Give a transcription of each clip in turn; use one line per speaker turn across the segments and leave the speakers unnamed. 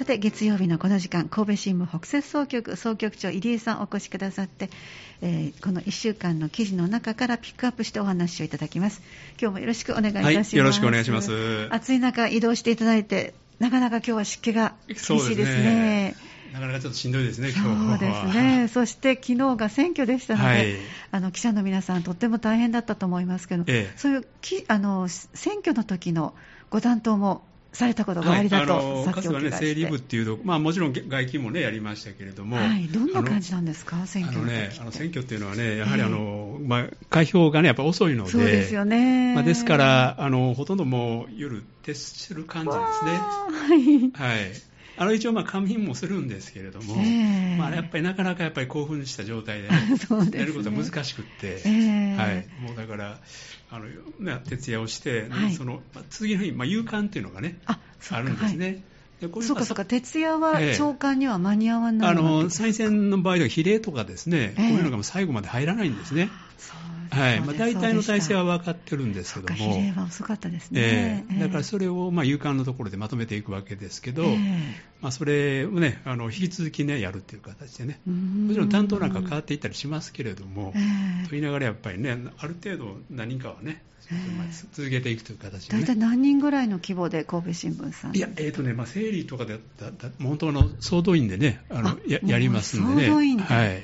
さて月曜日のこの時間神戸新聞北摂総局総局長入江さんお越しくださって、えー、この1週間の記事の中からピックアップしてお話をいただきます。今日もよろしくお願いいたします、はい、
よろしくお願いします。
暑い中移動していただいてなかなか今日は湿気が厳しいですね。
なかなかちょっとしんどいですね、今日
そうですね、そして昨日が選挙でしたので、はい、あの記者の皆さん、とっても大変だったと思いますけど、ええ、そういうきあの選挙の時のご担当もされたことがありだと、はい、
かつて。はね、整理部っていうと、まあ、もちろん外勤もね、やりましたけれども、は
い、どんな感じなんですか、選挙
のね、あの選挙っていうのはね、やはりあの、えー、まあ、開票がね、やっぱ遅いので、そう
ですよね。
まあ、ですからあの、ほとんどもう夜、徹する感じですね。はい、はいあの一応、仮眠もするんですけれども、えー、まあ、やっぱりなかなかやっぱり興奮した状態で、ねね、やることは難しくって、えー、はい、もうだからあの、徹夜をして、はい、その次の日、まあ、夕刊っていうのがね、あるんですね。はい。
そうかそうか、徹夜は長官には間に合わない、えー、あの
再選の場合では比例とかですね、えー、こういうのが最後まで入らないんですね。はい。まあ、大体の体制は分かってるんですけども、比
例は遅かったですね、
えー、だからそれを、まあ、有刊のところでまとめていくわけですけど、えー、まあ、それを、ね、あの引き続き、ね、やるという形でね、もちろん担当なんか変わっていったりしますけれども、えー、と言いながらやっぱりね、ある程度、何かはね、続けていくという形で、ね、
大体何人ぐらいの規模で神戸新聞さん？
いや、えーとねまあ、整理とかでだだ本当の総動員でねあのややりますんでね。総動員で、はい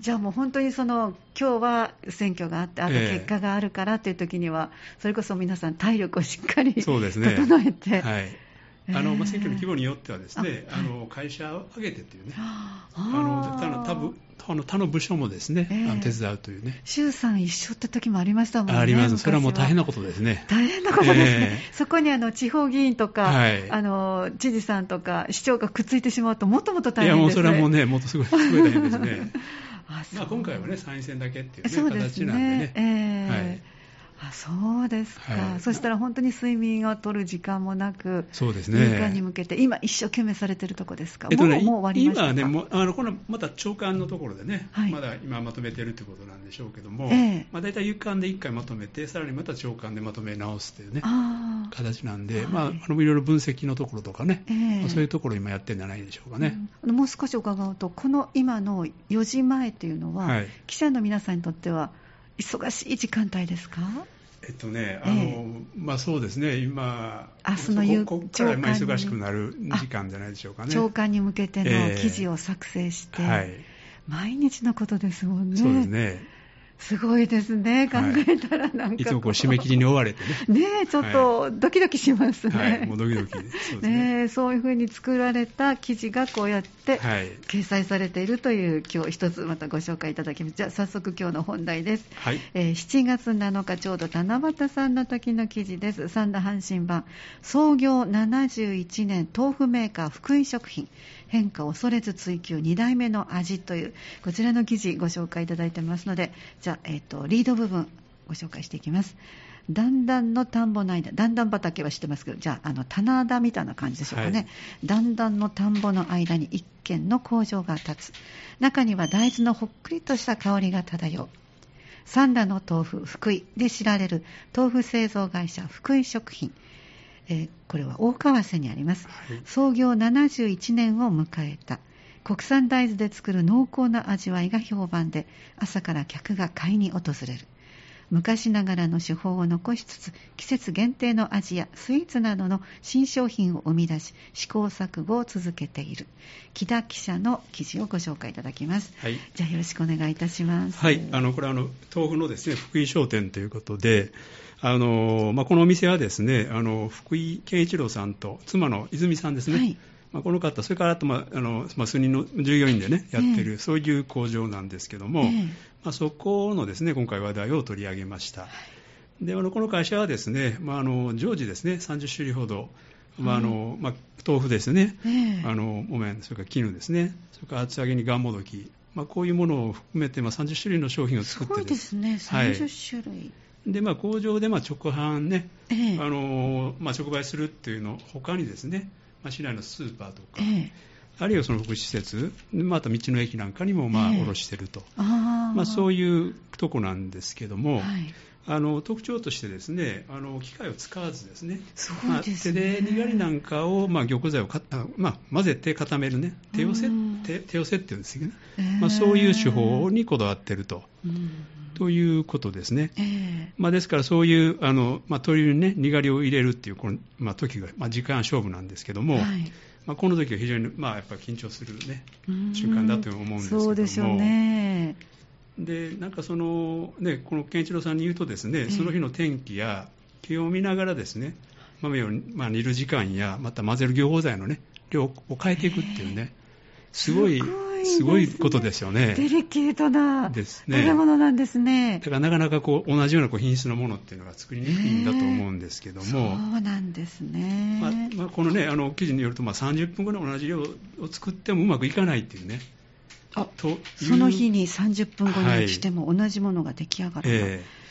じゃあもう本当にその今日は選挙があって、あと結果があるからっていう時には、それこそ皆さん、体力をしっかり整えて、
はいあのまあ、選挙の規模によってはですね、あの会社を挙げてというね、あの他の他部他の他の部署もですね、えー、あの手伝うというね。
衆参一緒って時もありましたもんね。
あります。それはもう大変なことですね。
大変なことですね。えー、そこにあの地方議員とか、はい、あの知事さんとか市長がくっついてしまうともっともっと大変ですね。いやもうそれはもうね、もっとすごいすごい大変ですね。あまあ、今回はね参院選だけっていう、ね形なんでね。えー、はいあそうですか、はい、そしたら本当に睡眠を取る時間もなく、
そうですね、
入管に向けて、今、一生懸命されてるとこですか、えっとね、もう終わりました
今ね、もあのこのまた長官のところでね、はい、まだ今まとめてるということなんでしょうけども、えー、まあ、大体、有刊で1回まとめて、さらにまた長官でまとめ直すというね、形なんで、はい。まあ、あのいろいろ分析のところとかね、えーまあ、そういうところ今やってるんじゃないでしょうかね、
うん、もう少し伺うと、この今の4時前というのは、はい、記者の皆さんにとっては、忙しい時間帯ですか？
えっとね、あの、ええ、まあそうですね、今、明日の夕ここから忙しくなる時間じゃないでしょうかね。
長官に向けての記事を作成して、えはい、毎日のことですもんね。
そうですね。
すごいですね、考えたらなんか、はい、
いつもこう締め切りに追われて
ね。ねちょっとドキドキしますね。
はい、もうドキドキそう
そういうふうに作られた記事がこうやって掲載されているという、今日一つまたご紹介いただきます。じゃあ早速今日の本題です。はい、えー、7月7日ちょうど七夕さんの時の記事です。三田阪神版創業71年豆腐メーカー福井食品変化を恐れず追求2代目の味というこちらの記事ご紹介いただいてますのでじゃあ、えーと、リード部分ご紹介していきます。だんだんの田んぼの間、だんだん畑は知ってますけど、じゃあ、あの棚田みたいな感じでしょうかね、はい、だんだんの田んぼの間に一軒の工場が建つ、中には大豆のほっくりとした香りが漂う、三田の豆腐、福井で知られる豆腐製造会社、福井食品、えー、これは大川瀬にあります、はい、創業71年を迎えた。国産大豆で作る濃厚な味わいが評判で朝から客が買いに訪れる。昔ながらの手法を残しつつ季節限定の味やスイーツなどの新商品を生み出し試行錯誤を続けている。木田記者の記事をご紹介いただきます、はい、じゃあよろしくお願いいたします。
はい。あのこれはあの豆腐のですね福井商店ということであのまあ、このお店はですねあの福井健一郎さんと妻の泉さんですね、はい。まあ、この方、それからあと、まああのまあ、数人の従業員で、ね、やってる、えー、そういう工場なんですけども、えー、まあ、そこのですね今回、話題を取り上げました。であのこの会社はですね、まあ、あの常時ですね30種類ほど、まああのまあ、豆腐ですね、えー、あの木綿、それから絹ですね、それから厚揚げにがんもどき、まあ、こういうものを含めて、まあ、30種類の商品を作って
ですね、30種類。はい
でまあ、工場でまあ直販ね、ええ、あのまあ、直売するっていうの他にですね、まあ、市内のスーパーとか、え、あるいはその福祉施設、また道の駅なんかにもまあ卸してると、あまあ、そういうとこなんですけども、はい、あの特徴としてですねあの機械を使わずですね
すね。まあ、手
でにがりなんかを、まあ、玉材をか、まあ、混ぜて固めるね手寄せ手手寄せっていうんですけどね、えー、まあ、そういう手法にこだわってると。ということですね、えー、まあ、ですからそういうあの、まあ、鳥に、ね、にがりを入れるっていうこの、まあ、時が、まあ、時間勝負なんですけども、はい、まあ、この時は非常に、まあ、やっぱり緊張する、ね、瞬間だと思うんですけども。そうでしょうね。でなんかその、ね、この健一郎さんに言うとですね、その日の天気や気温を見ながらですね豆を、まあ、煮る時間やまた混ぜる凝固剤の、ね、量を変えていくっていうねすごいすごいことですよね。
デリケートな食べ物なんですね。
だからなかなかこう同じようなこう品質のものっていうのが作りにくいんだと思うんですけども。
そうなんですね。
まあ、まあ、このね、あの記事によると、まあ、30分ぐらい同じ量を作ってもうまくいかないっていうね。
あとその日に30分後にしても同じものが出来上がる、はいえ
ー、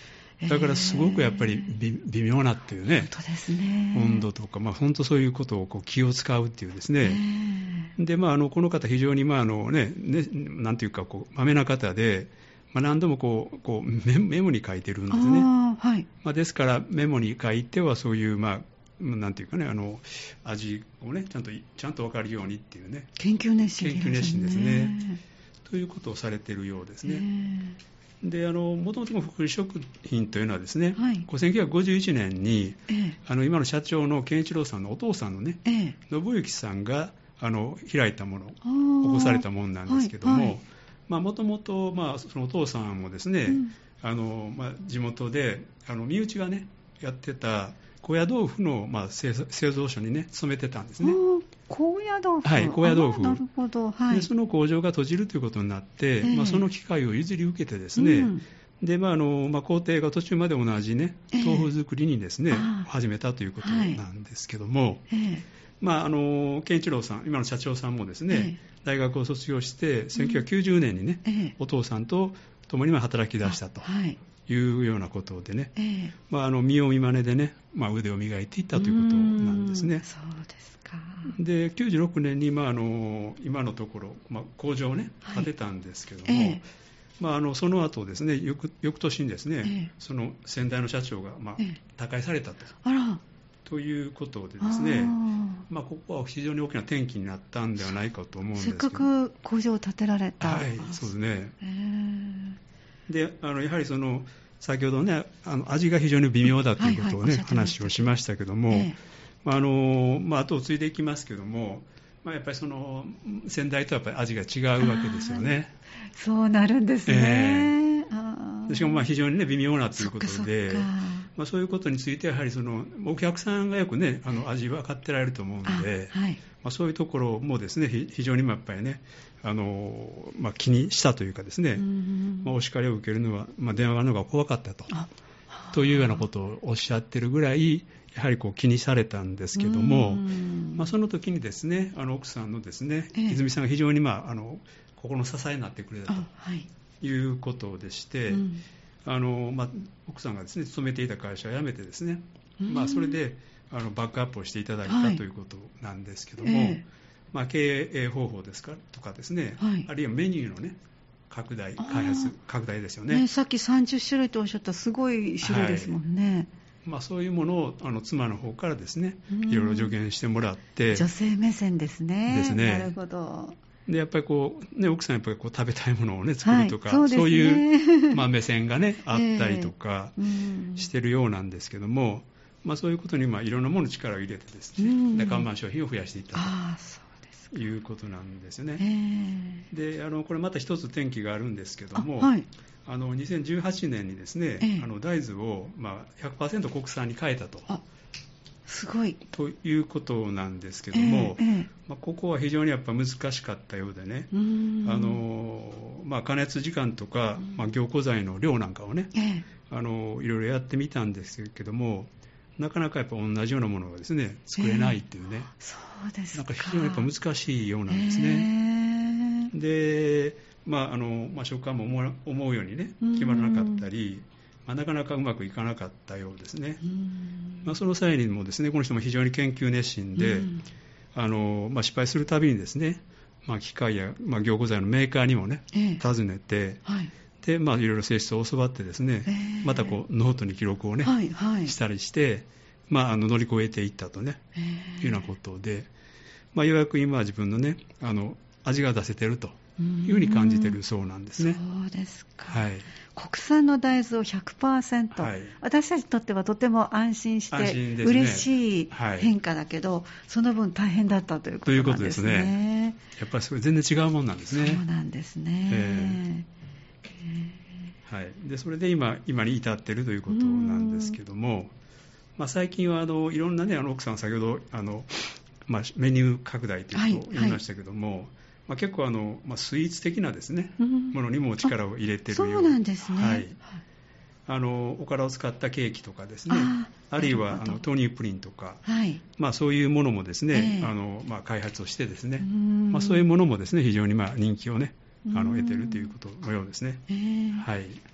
だからすごくやっぱり微妙なっていうね、
ね。
温度とか、まあ、本当そういうことをこう気を使うっていうですね、でまあ、あのこの方、非常に、まああのねね、なんていうかこう、まめな方で、まあ、何度もこうこうメメモに書いてるんですね。はい。まあ、ですから、メモに書いては、そういう、まあ、なんていうかね、あの味をねちゃんと、ちゃんと分かるようにっていうね、
研究熱心、
ね、研究熱心ですね。ということをされているようですね。であのもともと福祉食品というのはですね、はい、1951年に、えー、あの今の社長の健一郎さんのお父さんのね、えー、信行さんがあの開いたもの起こされたものなんですけどももともとそのお父さんもですね、うん、あのまあ、地元であの身内がねやってた高野豆腐の、まあ、製造所にね勤めてたんですね。
高野豆腐。
はい、高野豆腐。
なるほど、はい。
で、その工場が閉じるということになって、えー、まあ、その機会を譲り受けてですね、うん、で、まあ、あの、まあ、工程が途中まで同じね、豆腐作りにですね、えー、始めたということなんですけども、はい、まあ、あの、健一郎さん、今の社長さんもですね、えー、大学を卒業して、1990年にね、お父さんと共に働き出したと。はいいうようなことでね、えー、まあ、あの見よう見まねでね、まあ、腕を磨いていったということなんですね。
そうですか。
で96年に、まあ、あの今のところ、まあ、工場をね建てたんですけども、はいえ。ー、まあ、あのその後ですね翌翌年にですね、えー、その先代の社長が、まあ、他界されたと。あら。ということでですね、まあ、ここは非常に大きな転機になったんではないかと思うんですけど。
せっかく工場を建てられた、
はい、そうですね。えーであのやはりその先ほどねあの味が非常に微妙だということをね、はいはい、話をしましたけども、えあのまあ、後を継いでいきますけども、まあ、やっぱりその先代とはやっぱり味が違うわけですよね。
そうなるんですね。え
ー、しかもまあ非常に、ね、微妙なということで、そまあ、そういうことについてやはりそのお客さんがよく、ね、あの味分かってられると思うので、はい。まあ、そういうところもですね非常にやっぱりねあの、まあ、気にしたというかですね、まあ、お叱りを受けるのは、まあ、電話がのが怖かったと。というようなことをおっしゃってるぐらい、やはりこう気にされたんですけども、まあ、その時にですねあの奥さんのですね、ええ、泉さんが非常に、まあ、あの心の支えになってくれたとい。うことでして、あのまあ、奥さんがですね勤めていた会社を辞めてですね、まあ、それであのバックアップをしていただいた、はい、ということなんですけども、えまあ、経営方法ですかとかですね、はい、あるいはメニューのね拡大開発拡大ですよね、
ね、さっき30種類とおっしゃったすごい種類ですもんね、はい。
まあ、そういうものをあの妻の方からですねいろいろ助言してもらって。
女性目線ですね。
ですね。
なるほど
でやっぱりこう、ね、奥さんやっぱりこう食べたいものを、ね、作るとか、はいそうね、そういう、まあ、目線が、ね、あったりとかしてるようなんですけども、まあ、そういうことにまあいろんなもの力を入れてですね、で看板商品を増やしていったと。いうことなんですよね。であのこれまた一つ転機があるんですけども、はい、あの2018年にですね、あの大豆を、まあ、100%国産に変えたと。
すごい。
ということなんですけども、えー、まあ、ここは非常にやっぱ難しかったようでね、あのまあ、加熱時間とか、まあ、凝固剤の量なんかをね、えー、あのいろいろやってみたんですけども、なかなかやっぱ同じようなものがですね作れないっていうね、えー、
そうです
なんか非常にやっぱ難しいようなんですね。え。ー、で、まああのまあ、食感も思うようにね決まらなかったり、まあ、なかなかうまくいかなかったようですね。まあ、その際にもですねこの人も非常に研究熱心で、あのまあ、失敗するたびにですね、まあ、機械や、まあ、凝固剤のメーカーにもね、えー、尋ねて、はいで、まあ、いろいろ性質を教わってですね、またこうノートに記録をね、はいはい、したりして、まあ、あの乗り越えていったとね、いうようなことで、まあ、ようやく今は自分のね、あの味が出せてるというふうに感じてるそうなんですね。
そうですか。はい。国産の大豆を100%、はい、私たちにとってはとても安心して、ね、嬉しい変化だけど、はい、その分大変だったということなんですね。ということですね。
やっぱりそれ全然違うもんなんですね。
そうなんですね。え
ー、はい、でそれで今今に至っているということなんですけども、まあ、最近はあのいろんな、ね、あの奥さん先ほどあの、まあ、メニュー拡大ということを言いましたけども、はいはいまあ、結構あの、まあ、スイーツ的なですね、うん、ものにも力を入れてるよう
そうなんですね、はい、
あのおからを使ったケーキとかですね。あるいはあの豆乳プリンとか、はい。まあ、そういうものもですね、えー、あのまあ、開発をしてですね、まあ、そういうものもですね非常にまあ人気をねあの得てるということのようですね。えー、はい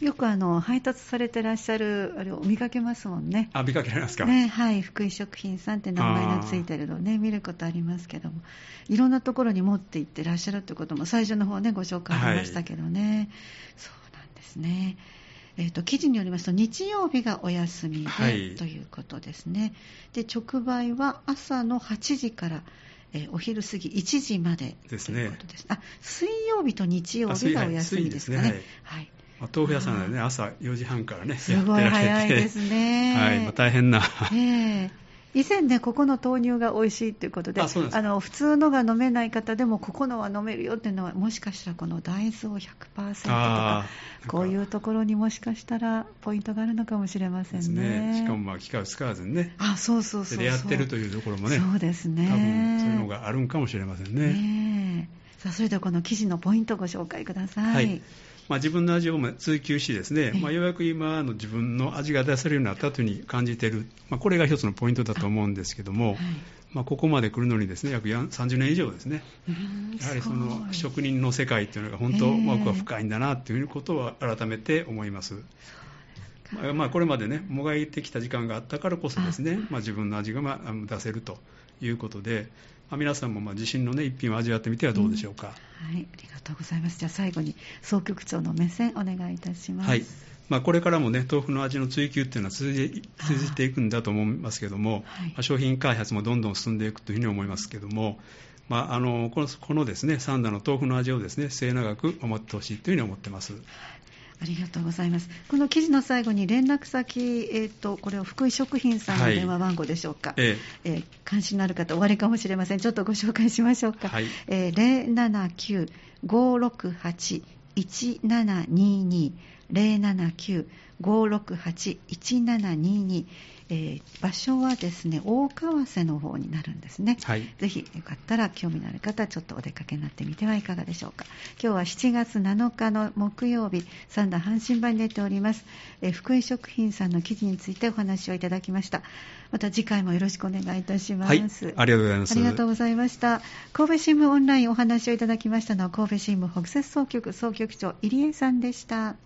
よくあの配達されてらっしゃるあれを見かけますもんね。
あ、見かけられますか。
ね、はい、福井食品さんって名前がついてるのね、見ることありますけども、いろんなところに持って行ってらっしゃるということも最初の方ねご紹介ありましたけどね。はい、そうなんですね。えーと、記事によりますと日曜日がお休みで、はい、ということですね。で直売は朝の8時から、えー、お昼過ぎ1時まで。ということです。あ、水曜日と日曜日がお休みですかね。はい。
まあ、豆腐屋さんはね、朝4時半からね、
すごい早いですね。
はい、まあ、大変な。
えー以前ね、ここの豆乳が美味しいということで、あの普通のが飲めない方でも、ここのは飲めるよっていうのは、もしかしたらこの大豆を100%とか、こういうところにもしかしたらポイントがあるのかもしれませんね。
ね。しかもまあ機械を使わずにね、
あそうそうそう
でやってるというところもね、
そうですね。
多分そういうのがあるんかもしれませんね。ね
さあそれではこの記事のポイントをご紹介ください。はい
まあ、自分の味を追求しですね、まあ、ようやく今の自分の味が出せるようになったというふうに感じている、まあ、これが一つのポイントだと思うんですけども、はい、まあ、ここまで来るのにですね約30年以上ですね、やはりその職人の世界というのが本当、奥は深いんだなということは改めて思います。まあ、これまでね、もがいてきた時間があったからこそですね、まあ、自分の味がまあ出せるということで、まあ、皆さんもまあ自身の、ね、一品を味わってみてはどうでしょうか、
うん、はい、ありがとうございます。じゃあ最後に総局長の目線お願いいたします。
はいまあ、これからもね、豆腐の味の追求っていうのは続いていくんだと思いますけども、はい、商品開発もどんどん進んでいくというふうに思いますけども、まあ、あのこのこのですね、三田の豆腐の味をですね、末永く思ってほしいというふうに思ってます。
ありがとうございます。この記事の最後に連絡先、えーと、これを福井食品さんの電話番号でしょうか、はい、え。えー、関心のある方、お割りかもしれません、ちょっとご紹介しましょうか、はい。えー、079-568-1722、079-568-1722、えー、場所はですね大川瀬の方になるんですね、はい、ぜひよかったら興味のある方ちょっとお出かけになってみてはいかがでしょうか。今日は7月7日の木曜日三田阪神版に出ております、えー、福井食品さんの記事についてお話をいただきました。また次回もよろしくお願いいたします、はい、
ありがとうございます。
ありがとうございました。神戸新聞オンラインお話をいただきましたのは神戸新聞北摂総局総局長入江さんでした